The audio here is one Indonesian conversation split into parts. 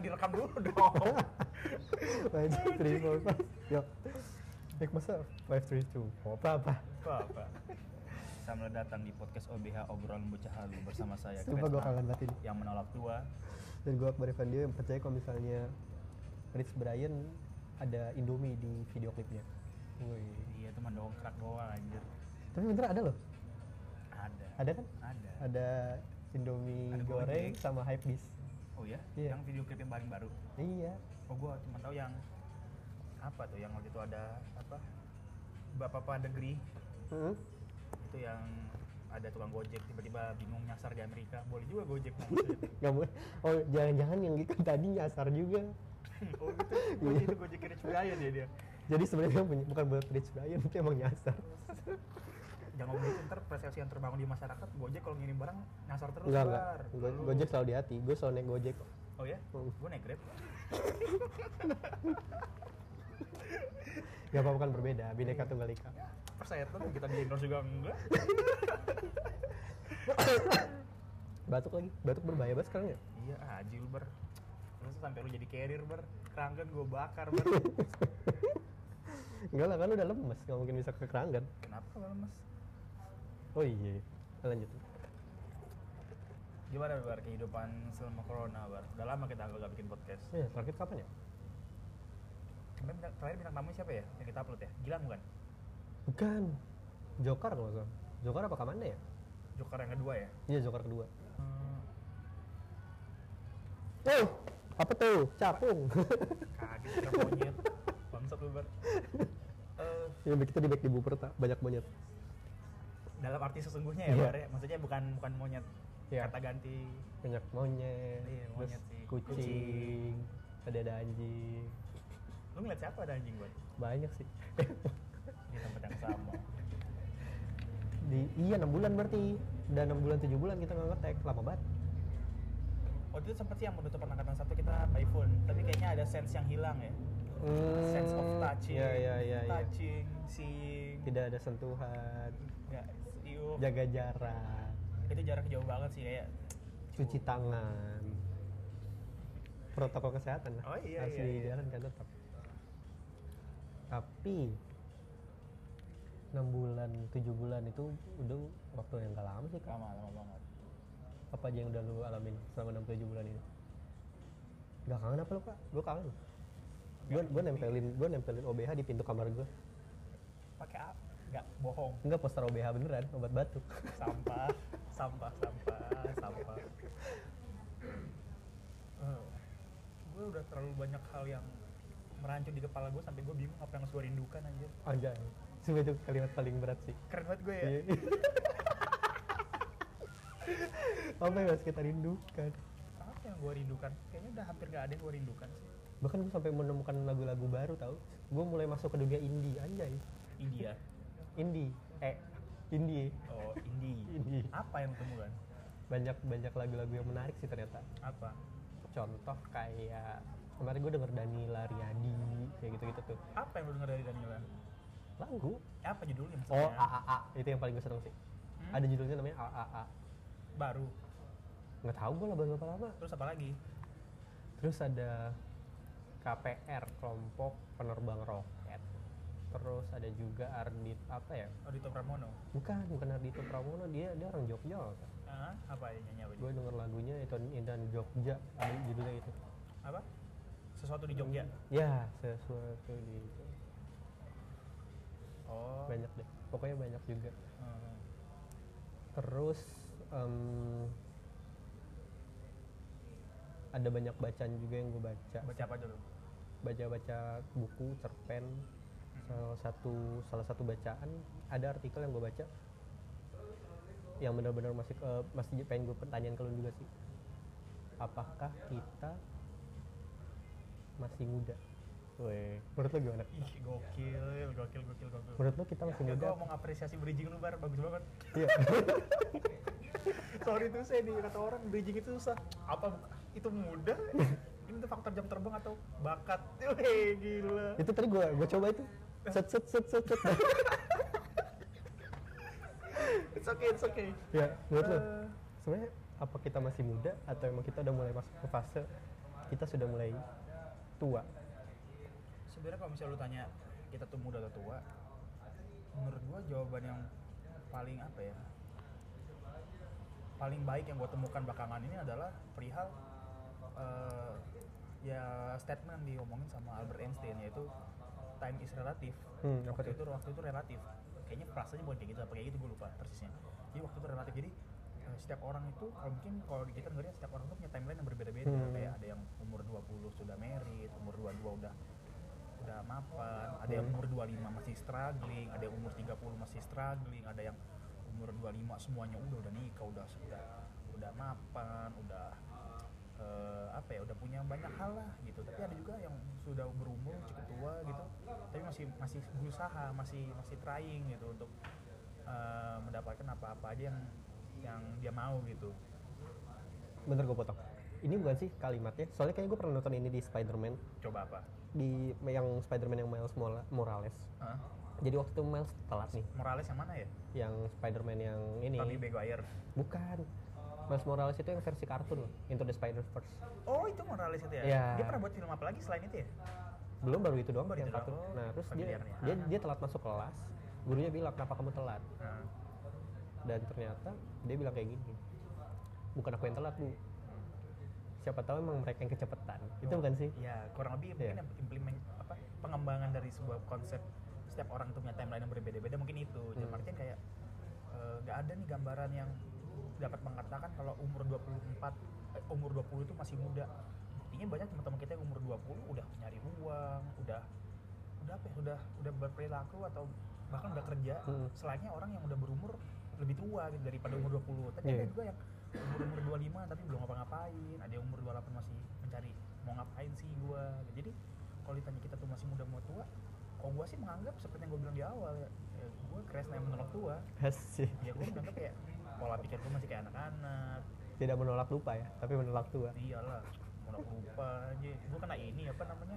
jangan direkam dulu dong. Five, three, four, five. Yuk. Nik masa five, three, two, four. Apa apa? Apa apa? Selamat datang di podcast OBH obrolan bocah halu bersama saya Sumpah gue kangen banget ini. yang menolak tua. Dan gue Akbar Evandio yang percaya kalau misalnya Rich Brian ada Indomie di video klipnya. Wih. Iya itu mah dongkrak doang anjir. Tapi bener ada loh. Ada. Ada kan? Ada. Ada Indomie Ada goreng Gojek. sama hype beast. Oh ya? Iya. Yang video klip yang paling baru. Iya. Oh gua cuma tahu yang apa tuh yang waktu itu ada apa? Bapak-bapak negeri Heeh. itu yang ada tukang gojek tiba-tiba bingung nyasar di Amerika boleh juga gojek Nggak boleh. Oh jangan-jangan yang gitu tadi nyasar juga. oh gitu gojek itu gojek Rich Brian ya dia Jadi sebenarnya bukan buat Rich Brian, itu emang nyasar. Jangan ngomong gitu ntar persepsi yang terbangun di masyarakat gojek kalau ngirim barang nyasar terus Enggak enggak. Go- Gojek selalu di hati. Gue selalu naik Gojek kok. oh ya Hmm. gue naik grab Gak apa-apa kan berbeda. Bineka tunggal ika. persetan kita di endorse juga enggak Batuk lagi. Batuk berbahaya banget sekarang ya. iya ajil ber terus sampai lu jadi carrier ber keranggan gue bakar ber Enggak lah kan udah lemes. Gak mungkin bisa ke keranggan. kenapa kalau mas Oh iya. Lanjut. gimana bar kehidupan selama corona bar udah lama kita nggak bikin podcast Ya, terakhir kapan ya? kemarin terakhir bintang tamu siapa ya yang kita upload ya Gilang bukan Bukan. Jokar kalau salah. Jokar apa Kamanda ya? Joker yang kedua ya Iya, Jokar kedua. hmm, Oh, apa tuh? Capung. kaget kira monyet bangsat lu bar Eh, ya begitu di back di Buper tak banyak monyet. Dalam arti sesungguhnya ya bar ya maksudnya bukan bukan monyet Iya. kata ganti Banyak monyet. Iya, terus monyet sih. Kucing. Kucing. Ada ada anjing. lu ngeliat siapa ada anjing gue Banyak sih. di tempat yang sama di iya 6 bulan berarti. Dan 6 bulan 7 bulan kita nggak ngetek lama banget. waktu itu sempat sih yang menutup angkatan satu kita by phone tapi kayaknya ada sense yang hilang ya sense of touching Iya iya iya. iya. touching seeing Tidak ada sentuhan. Jaga jarak. itu jarak jauh banget sih kayak Cuci tangan. Protokol kesehatan lah. Oh, iya, harus iya, iya. dijalankan tetap. Tapi 6 bulan, 7 bulan itu udah waktu yang gak lama sih kak. lama lama banget Apa aja yang udah lu alamin selama 6 7 bulan ini? Gak kangen apa lu kak? Gue kangen. Gue gue nempelin gue nempelin OBH di pintu kamar gue. pakai apa nggak bohong Enggak poster OBH beneran, obat batuk. sampah sampah sampah sampah gue udah terlalu banyak hal yang merancun di kepala gue sampai gue bingung apa yang harus gue rindukan anjir Anjay. Sumpah itu kalimat paling berat sih. keren banget gue ya Iya. apa yang harus kita rindukan? apa yang gue rindukan kayaknya udah hampir gak ada yang gue rindukan sih Bahkan gue sampai menemukan lagu-lagu baru tau. Gue mulai masuk ke dunia indie, anjay. India Indie, eh indie. oh indie Indie. apa yang temukan Banyak banyak lagu-lagu yang menarik sih ternyata. apa Contoh kayak kemarin gue denger Danila Riyadi kayak gitu-gitu tuh. apa yang lu denger dari Danila Lagu. apa judulnya Oh, maksudnya AAA. Itu yang paling gue seneng sih. Hmm? Ada judulnya namanya AAA. baru Nggak tahu gue lah berapa lama. terus apa lagi Terus ada KPR kelompok penerbang roket. Terus ada juga Ardit apa ya? Odito Pramono Bukan, bukan Ardito Pramono, dia dia orang Jogja. loh. ah apa ya nyanyi apa? Gue denger lagunya itu Indan Jogja, ada judulnya itu. apa sesuatu di Jogja Ya, sesuatu di oh banyak deh. Pokoknya banyak juga. Hmm. Terus em, ada banyak bacaan juga yang gue baca. baca apa dulu Baca-baca buku, cerpen. Salah satu salah satu bacaan ada artikel yang gue baca yang benar-benar masih ke, masih pengen gue pertanyaan ke lu juga sih. Apakah kita masih muda? Weh, menurut lo gimana? ih gokil gokil gokil gokil Menurut lo kita masih ya, muda? gue mau ngapresiasi bridging lu bar bagus banget Iya. sorry tuh saya di kata orang bridging itu susah apa itu mudah ini tuh faktor jam terbang atau bakat Wih, gila itu tadi gue gue coba itu. Set set set set set. it's okay it's okay. Ya, menurut lo? Eh, sebenarnya apa kita masih muda atau emang kita udah mulai masuk ke fase kita sudah mulai tua? Sebenarnya kalau misalnya lu tanya kita tuh muda atau tua menurut gua jawaban yang paling apa ya? Paling baik yang gua temukan belakangan ini adalah perihal eh, ya statement yang diomongin sama Albert Einstein yaitu time is relative. Hmm, waktu itu waktu itu relatif kayaknya frasanya bukan kayak gitu apa kayak gitu gue lupa persisnya. Jadi waktu itu relatif jadi eh, setiap orang itu kalau mungkin kalau kita ngeliat setiap orang tuh punya timeline yang berbeda-beda. Hmm. kayak ada yang umur 20 sudah married umur 22 udah udah mapan ada yang Hmm. umur 25 masih struggling ada yang umur 30 masih struggling ada yang umur 25 semuanya udah udah nikah udah udah udah mapan udah eh, apa ya udah punya banyak hal lah gitu. Tapi ada juga yang sudah berumur cukup tua gitu tapi masih masih berusaha masih masih trying gitu untuk eh, mendapatkan apa-apa aja yang yang dia mau gitu. Bener gue potong. Ini bukan sih kalimatnya soalnya kayaknya gue pernah nonton ini di Spider-Man. Coba apa? Di yang Spider-Man yang Miles Mora- Morales. Hah? jadi waktu itu Miles telat nih. Morales yang mana ya? Yang Spider-Man yang ini. Tobey Maguire. Bukan Miles Morales itu yang versi kartun loh Into the Spider-Verse. Oh itu Morales itu ya? Iya. dia pernah buat film apa lagi selain itu ya? Belum baru itu doang Baru yang itu kartun. doang. Oh, nah terus dia, dia Ah. dia telat masuk kelas. Gurunya bilang kenapa kamu telat? Nah, dan ternyata dia bilang kayak gini bukan aku yang telat bu. Siapa tahu emang mereka yang kecepatan. Itu bukan sih? ya kurang lebih mungkin implement apa pengembangan dari sebuah konsep setiap orang tuh punya timeline yang berbeda-beda mungkin itu. Jadi Hmm. artinya kayak eh, nggak ada nih gambaran yang dapat mengatakan kalau umur 24 eh, umur 20 itu masih muda. Buktinya banyak teman-teman kita yang umur 20 udah nyari uang udah udah apa ya udah udah berperilaku atau bahkan udah kerja Hmm. selainnya orang yang udah berumur lebih tua gitu daripada umur 20 tapi Iya. ada juga yang umur umur 25 tapi belum ngapa-ngapain ada yang umur 28 masih mencari mau ngapain sih gua jadi kalau ditanya kita tuh masih muda mau tua kalau gua sih menganggap seperti yang gua bilang di awal ya, ya gua kresna yang menolak tua. Sih. Ya gua menganggap kayak pola pikir gua masih kayak anak-anak. Tidak menolak lupa ya tapi menolak tua. Iyalah mau lupa aja. Gua kena ini apa namanya?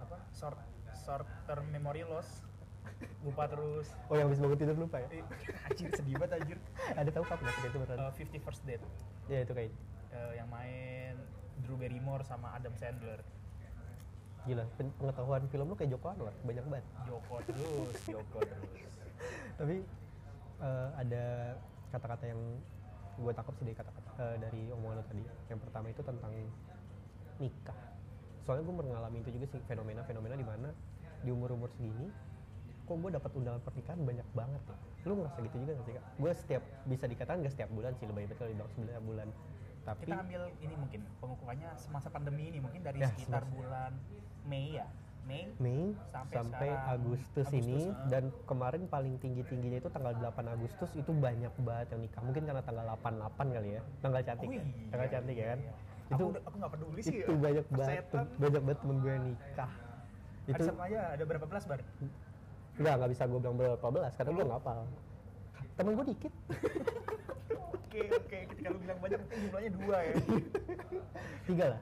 Apa? Short short term memory loss. Lupa terus. Oh yang habis bangun tidur lupa ya? Eh, anjir sedih banget anjir. Ada tahu kapan ya itu Eh, 50 First Date. Ya itu kayak. Eh, yang main Drew Barrymore sama Adam Sandler. Gila pen- pengetahuan film lu kayak Joko Anwar banyak banget. Joko terus Joko terus. Tapi eh, ada kata-kata yang gue tangkap sih dari kata-kata eh, dari omongan lo tadi. Yang pertama itu tentang nikah. Soalnya gue mengalami itu juga sih fenomena-fenomena di mana di umur-umur segini kok gue dapat undangan pernikahan banyak banget ya. Lu ngerasa gitu juga gak sih kak? Gue setiap bisa dikatakan gak setiap bulan sih lebih baik kalau dibilang setiap bulan. Tapi kita ambil ini mungkin pengukurannya semasa pandemi ini mungkin dari Ya, sekitar semasa- bulan Mei ya Mei Mei Sampai sampai, sekarang, Agustus, Agustus, ini ah. dan kemarin paling tinggi tingginya itu tanggal 8 Agustus itu banyak banget yang nikah. Mungkin karena tanggal 88 kali ya. Tanggal cantik Oh ya? iya, tanggal cantik ya kan? Iya. itu aku, nggak peduli sih itu banyak banget Persetan. banyak banget temen gue yang nikah. Itu itu sama aja ada berapa belas bar? Nggak nggak bisa gue bilang berapa belas karena gue nggak hafal. Temen gue dikit oke oke. Ketika lu bilang banyak mungkin jumlahnya dua ya. Tiga lah.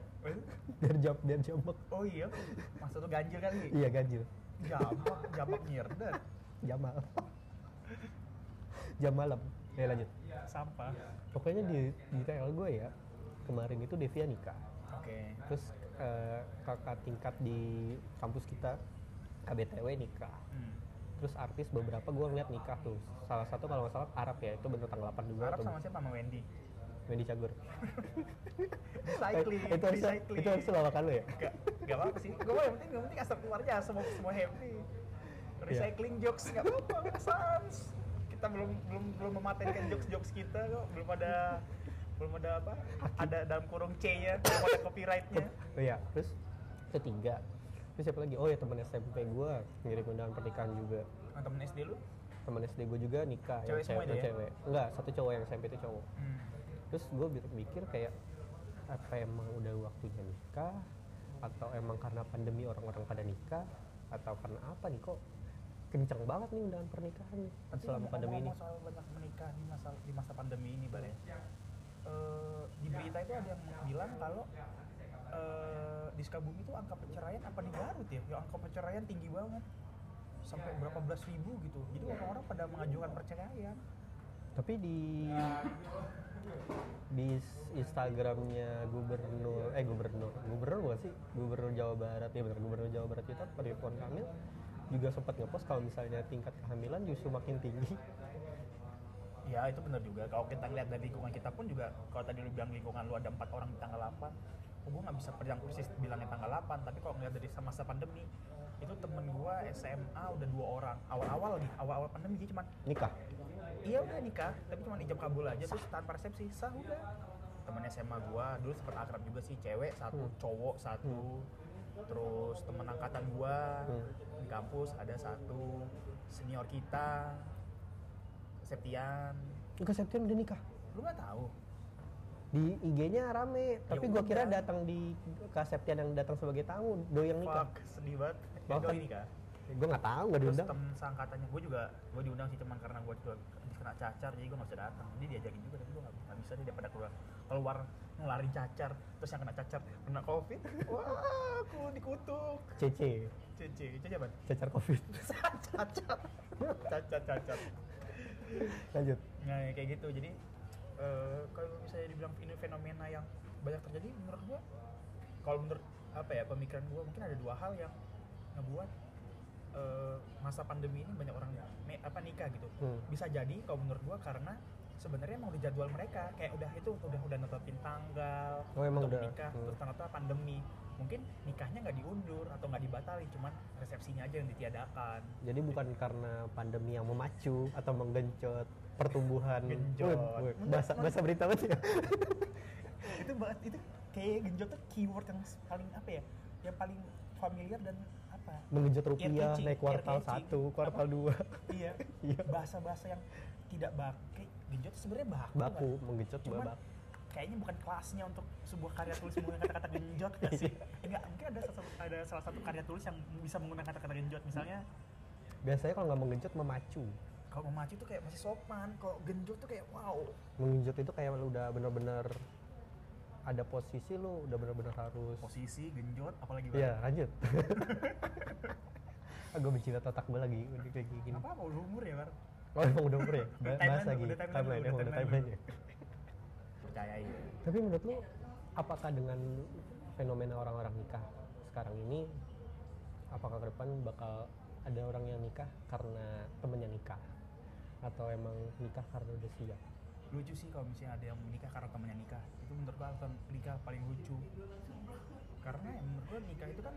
Biar jam biar jambak oh iya maksud lu ganjil kali? Iya ganjil. Jambak jambak nyerdan jamal. Jam malam ya lanjut. sampah. Pokoknya di di TL gue ya kemarin itu Devia nikah. Oke. Terus eh, kakak tingkat di kampus kita KBTW nikah. Hmm. Terus artis beberapa gue ngeliat nikah tuh. Salah satu kalau nggak salah Arab ya itu bener tanggal 8 juga Arab sama siapa? Sama Wendy? Wendy Cagur. Recycling Eh, itu harus recycling. itu harus lawakan lu ya? Gak, gak apa-apa sih. Gue yang penting, yang penting asal keluarnya semua semua happy. Recycling jokes gak apa-apa, nggak sans. Kita belum belum belum mematenkan jokes-jokes kita kok, belum ada belum ada apa? Ada dalam kurung C-nya, belum ada copyright-nya. oh iya terus ketiga terus siapa lagi? Oh ya teman SMP gue ngirim undangan pernikahan juga. Nah, temen SD lu? teman SD gue juga nikah. Cewek semua itu yang ya? cewek. Enggak satu cowok. Yang SMP itu cowok. Hmm. terus gue mikir kayak apa emang udah waktunya nikah? Atau emang karena pandemi orang-orang pada nikah? Atau karena apa nih? Kok kenceng banget nih undangan pernikahan nih? Tapi selama pandemi ini. soal banyak menikah di masa di masa pandemi ini, Bar ya. Eh, di berita itu ada yang bilang kalau eh, di Sukabumi itu angka perceraian apa di Garut ya? Ya angka perceraian tinggi banget. Sampai berapa belas ribu gitu. Jadi orang-orang pada mengajukan perceraian. tapi di di Instagramnya gubernur eh gubernur gubernur bukan sih gubernur Jawa Barat ya benar gubernur Jawa Barat kita Pak Ridwan Kamil juga sempat ngepost kalau misalnya tingkat kehamilan justru makin tinggi Ya itu benar juga. Kalau kita ngeliat dari lingkungan kita pun juga, kalau tadi lu bilang lingkungan lu ada empat orang di tanggal 8, oh, gue nggak bisa yang persis bilangnya tanggal 8, tapi kalau ngeliat dari masa pandemi, itu temen gua SMA udah dua orang. Awal-awal lagi, awal-awal pandemi dia cuman, nikah iya udah nikah, tapi cuma ijab kabul aja, terus tanpa resepsi, sah udah. Temen SMA gua dulu sempet akrab juga sih, cewek satu, Hmm. cowok satu, terus temen angkatan gua Hmm. di kampus ada satu, senior kita, Septian, Enggak Septian udah nikah lu nggak tahu di IG-nya rame tapi gua kira udah. datang di Kak Septian yang datang sebagai tamu doi yang nikah. Fuck sedih banget. Bahkan- Bahkan, ini kah gue nggak tahu terus diundang. Temen seangkatannya gue juga gue diundang sih cuman karena gue juga kena cacar jadi gue nggak bisa datang. Dia diajakin juga tapi gue nggak bisa dia daripada keluar keluar ngelarin cacar. Terus yang kena cacar kena covid. Wah aku dikutuk. CC cece cece apa? Cacar covid. Cacar. Cacar cacar. Lanjut. Nah ya kayak gitu. Jadi eh, kalau misalnya dibilang ini fenomena yang banyak terjadi menurut gua kalau menurut apa ya pemikiran gua mungkin ada dua hal yang ngebuat eh, masa pandemi ini banyak orang me- apa nikah gitu Hmm. bisa jadi kalau menurut gua karena sebenarnya emang udah jadwal mereka kayak udah itu udah udah netepin tanggal Oh, emang untuk udah. nikah Hmm. terus ternyata pandemi mungkin nikahnya nggak diundur atau nggak dibatalin cuman resepsinya aja yang ditiadakan Jadi bukan karena pandemi yang memacu atau menggencot pertumbuhan. Genjot. Bahasa bahasa berita banget ya. itu banget itu kayak genjot tuh keyword yang paling apa ya yang paling familiar dan apa Menggenjot rupiah naik kuartal. 1, kuartal? 2. iya Iya. bahasa-bahasa yang tidak baku genjot sebenarnya baku Baku, kan? menggenjot Cuman kayaknya bukan kelasnya untuk sebuah karya tulis menggunakan kata-kata genjot nggak sih enggak mungkin ada salah, satu, ada salah satu karya tulis yang bisa menggunakan kata-kata genjot misalnya Biasanya kalau nggak menggenjot memacu. kalau memacu tuh kayak masih sopan kalau genjot tuh kayak wow Menggenjot itu kayak lu udah bener-bener ada posisi lu udah bener-bener harus posisi genjot apalagi Iya, lanjut. Agak mencinta otak gue lagi kayak gini. apa apa umur ya Bar Oh emang udah umur ya? Bahas lagi. udah timeline udah timeline ya. percayain Tapi menurut lu apakah dengan fenomena orang-orang nikah sekarang ini apakah ke depan bakal ada orang yang nikah karena temennya nikah atau emang nikah karena udah siap? lucu sih kalau misalnya ada yang menikah karena temennya nikah itu menurut gua alasan nikah paling lucu karena menurut gua nikah itu kan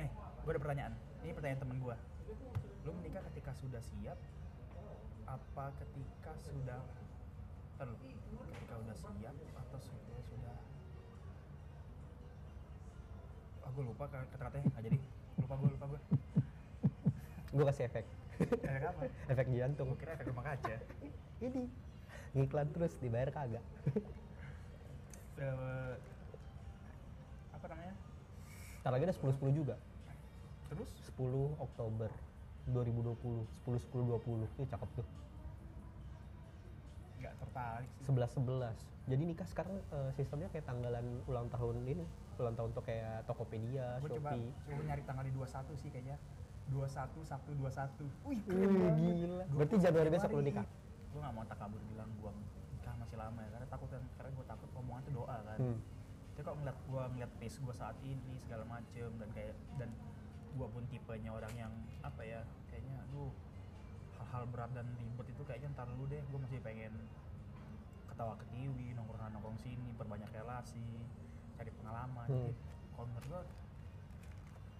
nih gua ada pertanyaan ini pertanyaan temen gua lu menikah ketika sudah siap? Apa ketika sudah Ntar lu, ketika udah siap atau sudah sudah? Ah gua lupa kata-katanya nggak jadi. Lupa gua lupa gua. Gue kasih efek, efek apa? Efek jantung. gua kira efek rumah kaca. Ini ngiklan terus dibayar kagak? Apa namanya? Ntar lagi ada 10-10 juga. Terus 10 Oktober 2020, 10 10 20. Ini cakep tuh. nggak tertarik sih 11 11. Jadi nikah sekarang eh, sistemnya kayak tanggalan ulang tahun ini, ulang tahun tuh kayak Tokopedia, coba Shopee. coba nyari tanggal di 21 sih kayaknya 21 Sabtu 21 wih keren Wih, gila. Berarti Januari besok lu nikah? gue gak mau takabur bilang gue nikah masih lama ya karena takut kan karena gue takut omongan itu doa kan Hmm. jadi kalau ngeliat gue ngeliat pace gue saat ini segala macem dan kayak dan gue pun tipenya orang yang apa ya kayaknya aduh hal-hal berat dan ribet itu kayaknya ntar dulu deh gue masih pengen ketawa ketiwi nongkrong nongkrong sini perbanyak relasi cari pengalaman Hmm. jadi kalau menurut gue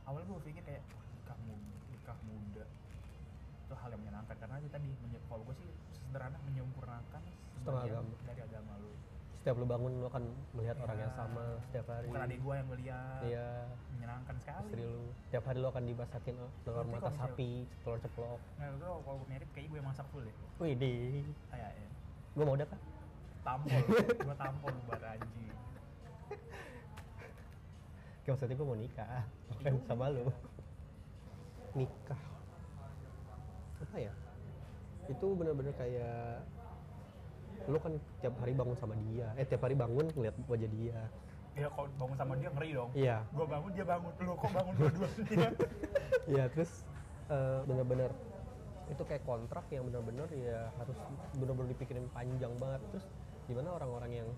awalnya gue pikir kayak "Wah, nikah muda nikah muda itu hal yang menyenangkan karena itu tadi kalau gue sih sederhana menyempurnakan Setengah agama. dari agama lu Setiap lu bangun lu akan melihat orang yang sama setiap hari. bukan adik gue yang ngeliat Iya. Menyenangkan sekali Istri lu. Setiap hari lu akan dimasakin telur Berarti mata kalau misalnya- sapi, telur ceplok. nah itu kalau gue merit kayaknya gue yang masak full deh Wih, di. kayak ya Gua mau kan? tampol gue tampol buat anjing Kayak maksudnya gua mau nikah. Bukan Iya. sama lu. Nikah. Apa ya? Itu bener-bener kayak lu kan tiap hari bangun sama dia. Eh tiap hari bangun ngeliat wajah dia. Ya kalau bangun sama dia ngeri dong Iya. gue bangun dia bangun lu kok bangun dua-duanya Iya terus eh, bener-bener itu kayak kontrak yang benar-benar ya harus benar-benar dipikirin panjang banget terus gimana orang-orang yang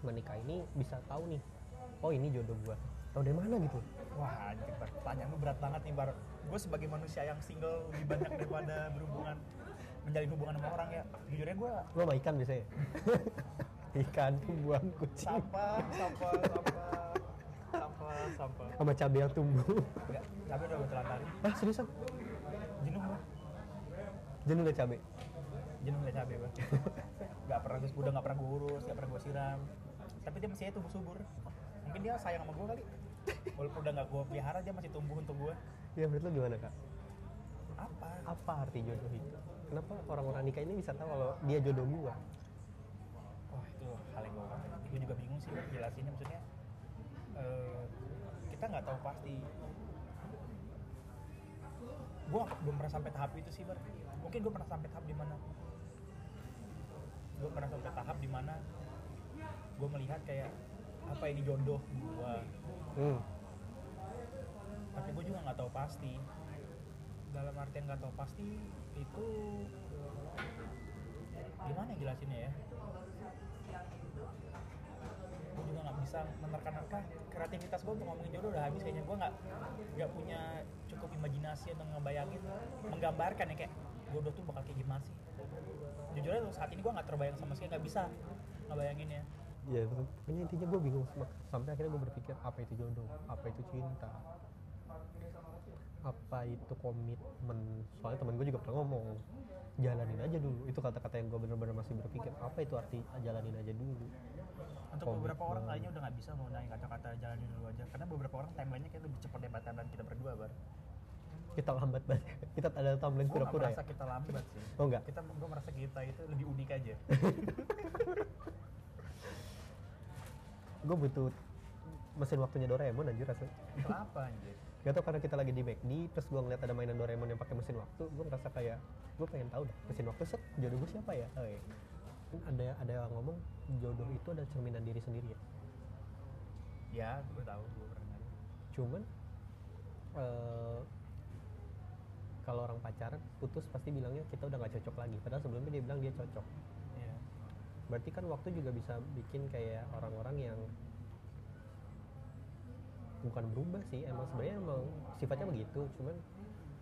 menikah ini bisa tahu nih oh ini jodoh gua tahu dari mana gitu Wah, anjir. Pertanyaan lu berat banget nih, Bar. Gue sebagai manusia yang single lebih banyak daripada berhubungan menjalin hubungan sama orang ya. Jujurnya gue lo sama ikan biasanya ikan tumbuhan kucing sampah, sampah, sampah, sampah, sampah. sama cabai yang tumbuh Enggak, cabai udah gue telantarin. ah seriusan Jenuh gue, jenuh liat cabai jenuh liat cabai gue. Gak pernah gue udah gak pernah gue urus, gak pernah gue siram. Tapi dia masih tumbuh subur. Mungkin dia sayang sama gue kali. Walaupun udah gak gue pelihara, dia masih tumbuh untuk gue. ya menurut lo gimana kak Apa? apa arti jodoh itu kenapa orang-orang nikah ini bisa tahu kalau dia jodoh gua Wah itu hal yang gue gue juga bingung sih jelasinnya maksudnya eh, kita nggak tahu pasti. Gue belum pernah sampai tahap itu sih bar. Mungkin gue pernah sampai tahap di mana gue pernah sampai tahap di mana gue melihat kayak apa ini jodoh gue hmm. tapi gue juga nggak tahu pasti. Dalam artian nggak tahu pasti itu gimana ya jelasinnya ya juga nggak bisa menerka-nerka kreativitas gue untuk ngomongin jodoh udah habis kayaknya. Gue nggak nggak punya cukup imajinasi untuk ngebayangin menggambarkan ya kayak jodoh tuh bakal kayak gimana sih? Jujur aja saat ini gue nggak terbayang sama sekali nggak bisa ngebayanginnya. Ya pokoknya intinya gue bingung sampai akhirnya gue berpikir apa itu jodoh? Apa itu cinta? Apa itu komitmen? Soalnya temen gue juga pernah ngomong jalanin aja dulu. Itu kata-kata yang gue bener-bener masih berpikir apa itu arti jalanin aja dulu untuk Komitmen. beberapa orang kayaknya udah nggak bisa mau nanya kata-kata jalanin dulu aja. Karena beberapa orang timelinenya kayak lebih cepat daripada timeline kita berdua bar. Kita lambat banget. Kita ada timeline pura-pura ya? merasa kita lambat sih. Oh enggak kita gue merasa kita itu lebih unik aja. Gue butuh mesin waktunya Doraemon anjir rasanya kenapa anjir? Gak tau karena kita lagi di McD, terus gue ngeliat ada mainan Doraemon yang pakai mesin waktu, gue ngerasa kayak gue pengen tahu dah mesin waktu set jodoh gue siapa ya? Oh, iya. Ada ada yang ngomong jodoh itu ada cerminan diri sendiri ya. ya gue tahu gue pernah. Cuman eh, kalau orang pacaran putus pasti bilangnya kita udah nggak cocok lagi. Padahal sebelumnya dia bilang dia cocok. Iya. Berarti kan waktu juga bisa bikin kayak orang-orang yang bukan berubah sih, emang sebenarnya emang sifatnya begitu. Cuman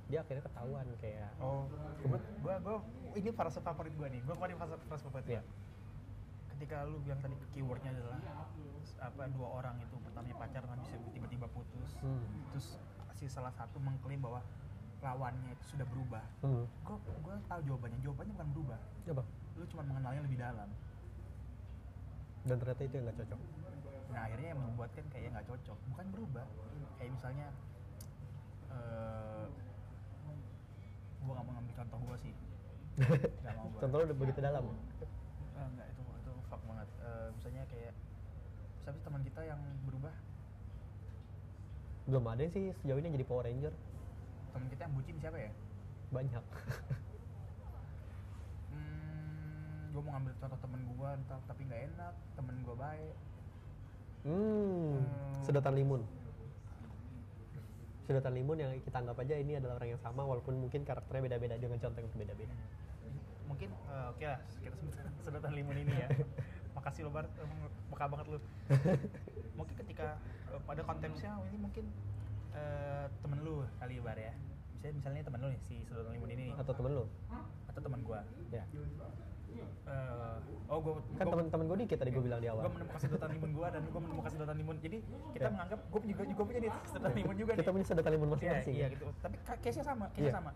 dia akhirnya ketahuan kayak oh gue gue gue ini frase favorit gue nih. Gue kemarin frase frase favorit gue ketika lu bilang tadi keywordnya adalah apa dua orang itu pertamanya pacaran itu tiba-tiba putus. Hmm. terus si salah satu mengklaim bahwa lawannya itu sudah berubah. Hmm. gue gue tahu jawabannya? Jawabannya bukan berubah. Apa? lu cuma mengenalnya lebih dalam. Dan ternyata itu yang nggak cocok. nah akhirnya yang membuatkan kayak nggak cocok. Bukan berubah. Kayak misalnya eh gue gak mau ngambil contoh gue sih Gak mau gue Contohnya udah begitu dalam. Eh, enggak itu itu fuck banget Eh, misalnya kayak siapa teman kita yang berubah Belum ada sih sejauh ini jadi Power Ranger. teman kita yang bucin siapa ya Banyak. hmm, gue mau ngambil contoh temen gue entah tapi nggak enak temen gue baik Hmm. Hmm. Sedotan limun. Sedotan limun yang kita anggap aja ini adalah orang yang sama walaupun mungkin karakternya beda-beda dengan contoh yang berbeda-beda. mungkin eh, oke lah kita sebut sedotan limun ini ya. Makasih lo bar. Emang peka banget lu. Mungkin ketika eh, pada konteksnya ini mungkin eh, temen lu kali bar ya. Misalnya misalnya temen lu nih si sedotan limun ini nih, Atau temen lo? atau teman gua. Ya. Eh, oh gua Kan teman-teman gue dikit tadi gue bilang di gue awal. menemukan sedotan limun gue dan gue menemukan sedotan limun jadi kita Ya. menganggap gue juga juga punya nih sedotan limun juga nih Kita punya sedotan limun Iya, masing-masing. iya ya? gitu tapi case nya sama case nya Iya. sama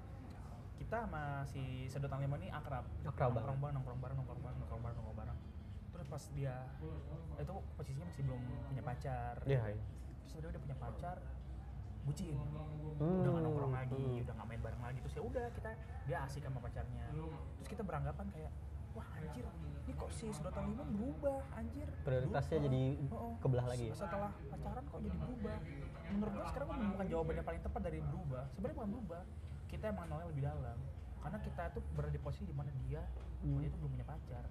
kita sama si sedotan limun ini akrab Akrab nongkrong bareng nongkrong bareng nongkrong bareng nongkrong bareng nongkrong bareng terus pas dia itu posisinya masih belum punya pacar Iya, iya. terus udah udah punya pacar bucin Hmm, udah gak nongkrong lagi hmm. udah gak main bareng lagi terus ya udah kita dia asik sama pacarnya terus kita beranggapan kayak wah anjir. Ini kok si sedotan limun berubah anjir. Prioritasnya Berubah. jadi Oh, kebelah lagi. Ya? setelah pacaran kok jadi berubah. Menurut gue sekarang gue menemukan jawaban yang paling tepat dari berubah. Sebenarnya bukan berubah. Kita yang mengenalnya lebih dalam. Karena kita tuh berada di posisi di mana dia Hmm. dia tuh belum punya pacar.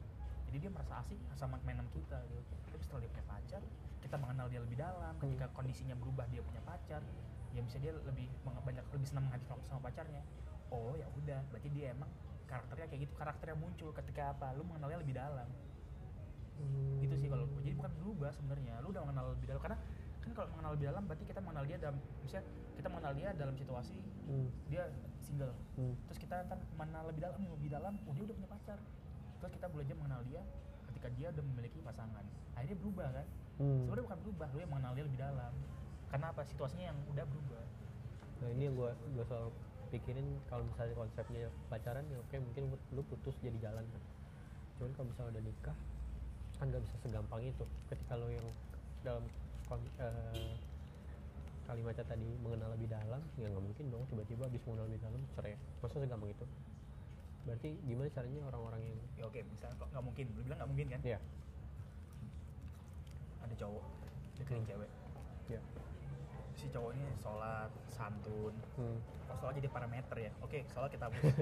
Jadi dia merasa asik sama mainan kita gitu. Tapi setelah dia punya pacar kita mengenal dia lebih dalam. Ketika kondisinya berubah dia punya pacar ya bisa dia lebih banyak lebih senang menghabiskan waktu sama pacarnya. Oh ya udah. Berarti dia emang karakternya kayak gitu karakter yang muncul ketika apa lu mengenalnya lebih dalam Hmm. gitu sih kalau gua. jadi bukan berubah sebenarnya lu udah mengenal lebih dalam karena kan kalau mengenal lebih dalam berarti kita mengenal dia dalam misalnya kita mengenal dia dalam situasi Hmm. dia single Hmm. terus kita ntar mengenal lebih dalam lebih dalam oh dia udah punya pacar terus kita belajar mengenal dia ketika dia udah memiliki pasangan akhirnya berubah kan Hmm. sebenarnya bukan berubah lu yang mengenal dia lebih dalam karena apa situasinya yang udah berubah Nah ini yang gue gue selalu pikirin kalau misalnya konsepnya pacaran ya oke mungkin lu putus jadi jalan kan. Cuman kalau misalnya udah nikah kan nggak bisa segampang itu. Ketika lo yang dalam eh, kalimatnya tadi mengenal lebih dalam ya nggak mungkin dong tiba-tiba habis mengenal lebih dalam cerai. Masa segampang itu? Berarti gimana caranya orang-orang yang ya oke misalnya kok nggak mungkin lu bilang nggak mungkin kan ya ada cowok deketin Hmm. cewek ya si cowok ini sholat santun hmm. kalau sholat jadi parameter ya oke sholat kita hapus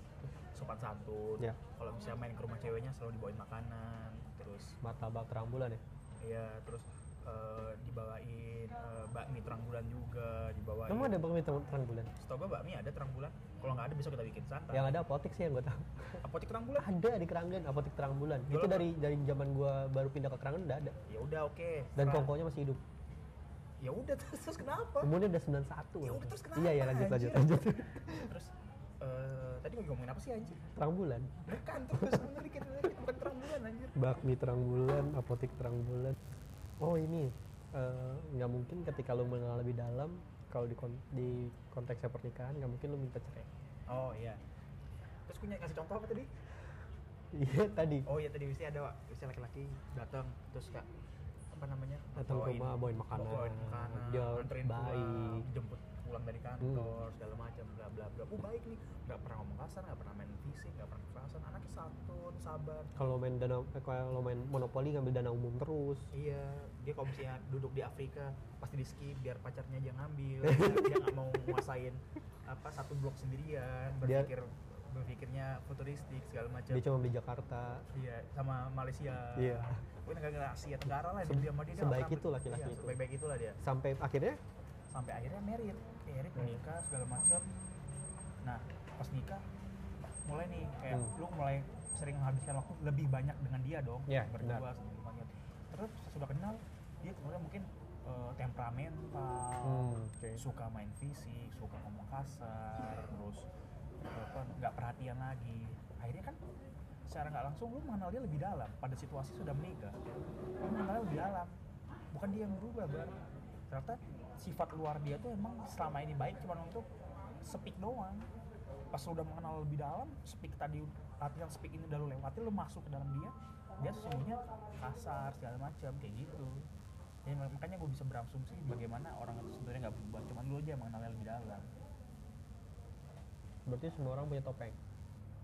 sopan santun Ya. kalau misalnya main ke rumah ceweknya selalu dibawain makanan terus martabak terang bulan ya Iya, terus eh, dibawain eh, bakmi terang bulan juga, dibawain. kamu ada bakmi terang, terang bulan Setahu gue bakmi ada terang bulan. Kalau nggak ada besok kita bikin santai. yang ada apotek sih yang gue tahu Apotek terang bulan? ada di Keranggan apotek terang bulan itu apa? dari dari zaman gua baru pindah ke Keranggan udah ada Ya udah oke. dan Serah. kongkonya masih hidup Ya udah terus, terus kenapa? umurnya udah 91 Ya udah, terus kenapa, iya iya lanjut lanjut anjir? lanjut Terus eh, tadi gue ngomongin apa sih anjir? terang bulan Bukan terus bener dikit bukan terang bulan anjir. bakmi terang bulan apotek terang bulan oh ini eh, nggak mungkin ketika lo mengenal lebih dalam kalau di kon- di konteksnya pernikahan nggak mungkin lo minta cerai Oh iya. Terus gue ngasih contoh apa tadi? iya tadi Oh iya tadi misalnya ada misalnya laki-laki datang terus kak apa namanya Datang ke rumah, bawain makanan, bawain makanan dia anterin baik. jemput pulang dari kantor segala macam bla bla bla. Oh baik nih. Nggak pernah ngomong kasar nggak pernah main fisik nggak pernah kekerasan. Anaknya santun sabar. Kalau main dana eh, kalau main monopoli ngambil dana umum terus. Iya dia kalau misalnya duduk di Afrika pasti di skip biar pacarnya aja ngambil dia nggak mau nguasain apa satu blok sendirian Dia- berpikir berpikirnya futuristik segala macam. dia cuma beli Jakarta. Iya, sama Malaysia. Iya. Pokoknya negara Asia Tenggara lah Se- dia sama dia. sebaik itu laki-laki iya, itu. Sebaik-baik itulah dia. sampai akhirnya Sampai akhirnya merit, merit Hmm. menikah segala macam. Nah, pas nikah mulai nih kayak Hmm. lu mulai sering menghabiskan waktu lebih banyak dengan dia dong. Iya, berdua macam. Terus sudah kenal dia kemudian mungkin eh, temperamental, Hmm, oke. suka main fisik, suka ngomong kasar, terus nggak perhatian lagi. Akhirnya kan secara nggak langsung lu mengenal dia lebih dalam. Pada situasi sudah menikah lu mengenalnya lebih dalam. Bukan dia yang berubah bar. Ternyata sifat luar dia tuh emang selama ini baik cuma untuk speak doang. Pas lu udah mengenal lebih dalam speak tadi latihan speak ini udah lu lewati lu masuk ke dalam dia dia sesungguhnya kasar segala macam kayak gitu. Ya, mak- makanya gue bisa berasumsi bagaimana orang itu sebenarnya nggak berubah cuman lu aja mengenalnya lebih dalam. Berarti semua orang punya topeng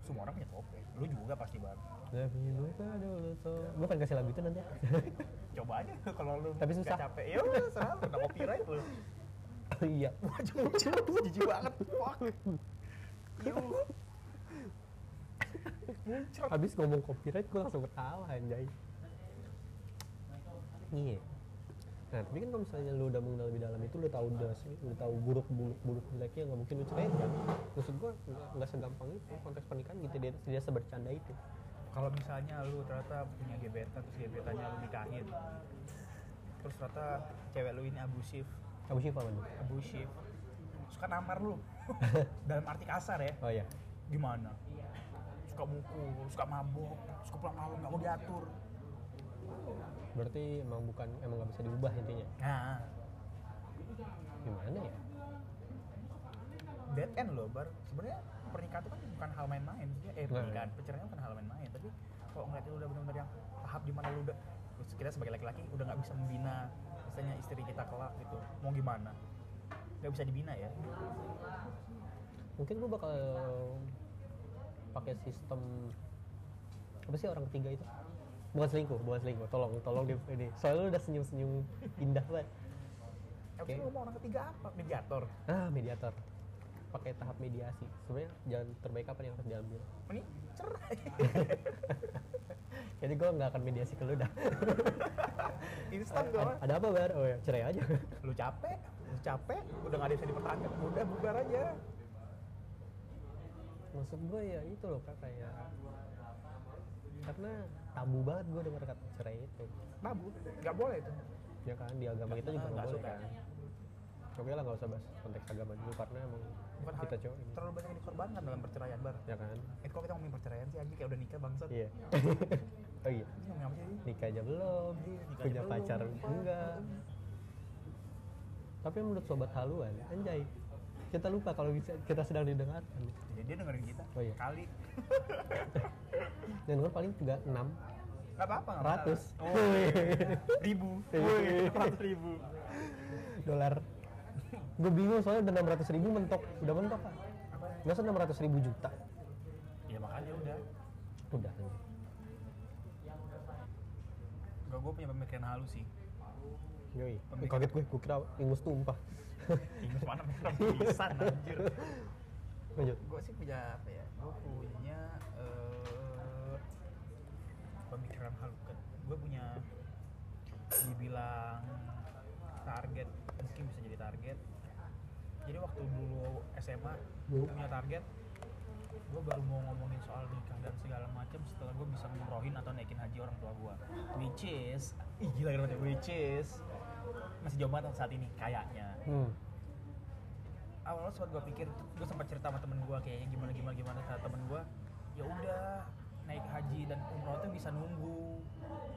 semua orang punya topeng lu juga pasti bar Tapi lupa dulu tuh gue pengen kasih lagu itu nanti. Coba aja kalau lu Tapi nggak susah. capek. Ya udah serah lu, kena copyright lu. Iya. Wah jauh jijik banget. Fuck. Habis ngomong copyright gue langsung ketawa anjay. Iya nah tapi kan kalau misalnya lu udah mengenal lebih dalam itu lu tahu udah lu tahu buruk buruk buruk jeleknya nggak mungkin lu cerai kan? Maksud gue nggak segampang itu konteks pernikahan gitu dia tidak sebercanda itu. Kalau misalnya lu ternyata punya gebetan terus gebetannya lu nikahin terus ternyata cewek lu ini abusif Abu Syifa mana? abusif suka nampar lu. Dalam arti kasar ya. Oh iya. Gimana? Suka mukul suka mabok suka pulang malam nggak mau diatur berarti emang bukan emang nggak bisa diubah intinya? Nah. Gimana ya? Dead end loh bar. Sebenarnya pernikahan itu kan bukan hal main-main Maksudnya, eh Nah, pernikahan perceraian bukan hal main-main tapi kalau ngeliat itu udah benar-benar yang tahap di mana lu udah kita sebagai laki-laki udah nggak bisa membina misalnya istri kita kelak gitu. Mau gimana? Nggak bisa dibina ya. Mungkin gue bakal pakai sistem apa sih orang ketiga itu bukan selingkuh bukan selingkuh. Tolong tolong di ini. Soalnya lu udah senyum senyum indah banget. Oke. Lu mau orang ketiga apa? Mediator. Ah mediator. Pakai tahap mediasi. Sebenarnya jalan terbaik apa yang harus diambil? Ini cerai. Jadi gue nggak akan mediasi ke lu dah. Instan dong ada apa bar? Oh ya cerai aja. Lu capek lu capek udah nggak ada yang bisa dipertahankan. Udah bubar aja. Maksud gue ya itu loh kak kayak karena tabu banget gue dengar kata cerai itu. Tabu? Nggak boleh itu? Ya kan di agama kita juga Nggak boleh suka. kan. oke lah nggak usah bahas konteks agama dulu karena emang bukan kita cowok ini. terlalu banyak yang dikorbankan dalam perceraian bar. Ya kan? Eh kok kita ngomongin perceraian sih anjing? Kayak udah nikah bangsat. Iya. Oh iya. Sih nikah aja belum. Iya, nikah punya aja belum. pacar enggak. Tapi menurut sobat haluan anjay kita lupa kalau kita sedang didengarkan. Jadi dia dengerin kita Oh iya. kali dan gue paling juga 6 nggak apa-apa ratus. oh, ribu. Woi, ratus ribu. Dolar. Gue bingung soalnya udah 600 ribu mentok. Udah mentok. Kan usah 600 ribu juta. Ya makanya udah. Udah gak gue punya pemikiran halus sih. Yoi. Pemikiran- kaget gue, gue kira ingus tumpah. Ingus mana? Merah pisan anjir Lanjut. gue sih punya apa ya? Gue punya eh, pemikiran kan gue punya dibilang target mungkin bisa jadi target. Jadi waktu dulu SMA gue punya target gue baru mau ngomongin soal nikah dan segala macam setelah gue bisa ngumrohin atau naikin haji orang tua gue which is ih gila keren banget which is masih jauh banget saat ini kayaknya. Hmm. Awalnya sempat gue pikir gue sempat cerita sama temen gue kayaknya gimana gimana gimana kata temen gue ya udah naik haji dan umroh tuh bisa nunggu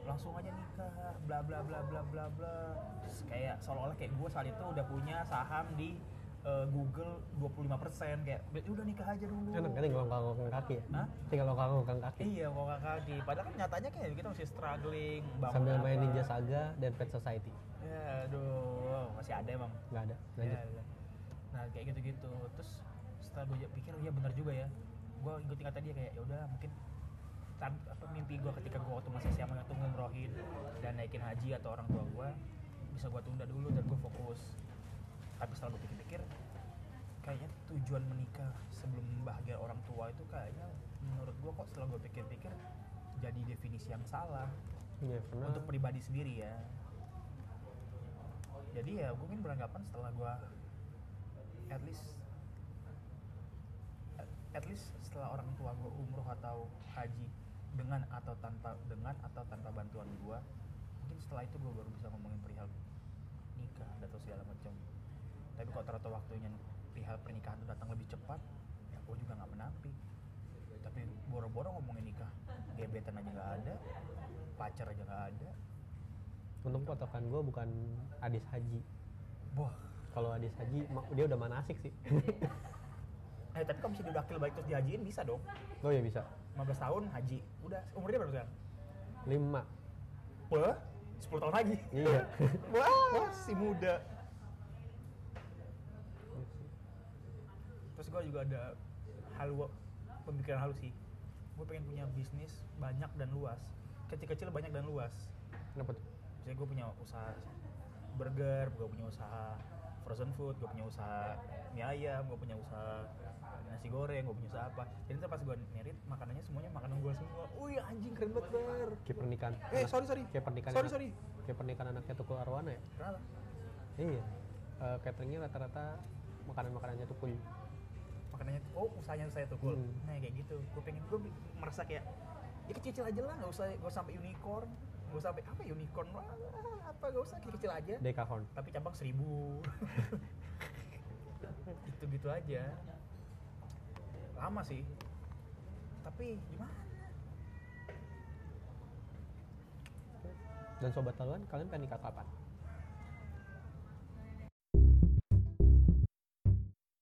langsung aja nikah bla bla bla bla bla bla Terus kayak seolah-olah kayak gue saat itu udah punya saham di eh, Google 25% kayak "Ya udah nikah aja dulu Enak kan tinggal ngongkang kaki ya? Hah? Tinggal ngongkang kaki. iya mau kaki padahal kan nyatanya kayak kita masih struggling bangun Sambil main apa. Ninja Saga dan Pet Society. ya aduh masih ada emang Nggak ada. Lanjut. Ya, nah kayak gitu-gitu. Terus setelah gue pikir iya benar juga ya. Gue ikutin kata dia kayak ya udah mungkin apa mimpi gue ketika gue waktu masih SMA itu ngumrohin dan naikin haji atau orang tua gue bisa gue tunda dulu dan gue fokus. Tapi setelah gue pikir-pikir kayaknya tujuan menikah sebelum bahagia orang tua itu kayaknya menurut gue kok setelah gue pikir-pikir jadi definisi yang salah karena untuk pribadi sendiri ya. Jadi ya gue mungkin beranggapan setelah gue at least at- at least setelah orang tua gue umroh atau haji dengan atau tanpa dengan atau tanpa bantuan gue mungkin setelah itu gue baru bisa ngomongin perihal nikah atau segala macam. Tapi kalau ternyata waktunya perihal pernikahan itu datang lebih cepat ya gue juga nggak menampik tapi boro-boro ngomongin nikah gebetan aja nggak ada pacar aja nggak ada. Untung patokan gue bukan Adis Haji. wah Kalau Adis Haji, dia udah mana asik sih. eh tapi kalau udah akil baik terus dihajiin bisa dong oh ya bisa. 15 tahun haji udah umurnya berapa sekarang? 5. Wah, 10 tahun lagi Iya. wah si muda terus gue juga ada halu pemikiran halus sih gue pengen punya bisnis banyak dan luas kecil-kecil banyak dan luas Kenapa tuh? misalnya gue punya usaha burger gue punya usaha frozen food gue punya usaha mie ayam gue punya usaha nasi goreng gue punya usaha apa jadi ntar pas gue merit makanannya semuanya makanan gue semua wih anjing keren banget ber Kayak pernikahan. eh sorry sorry Kayak pernikahan. sorry sorry Kayak pernikahan anaknya Tukul Arwana ya? kenapa Iya. Eh, cateringnya rata-rata makanan-makanannya Tukul. makanannya oh usahanya saya tuh cool Hmm. nah kayak gitu gue pengen gue merasa kayak ya kecil-kecil aja lah nggak usah gue sampai unicorn nggak usah sampai apa unicorn lah apa nggak usah kecil-kecil aja. Dekahorn. tapi cabang seribu. Gitu gitu aja. Lama sih. Tapi gimana? Dan sobat taluan, kalian pengen nikah kapan?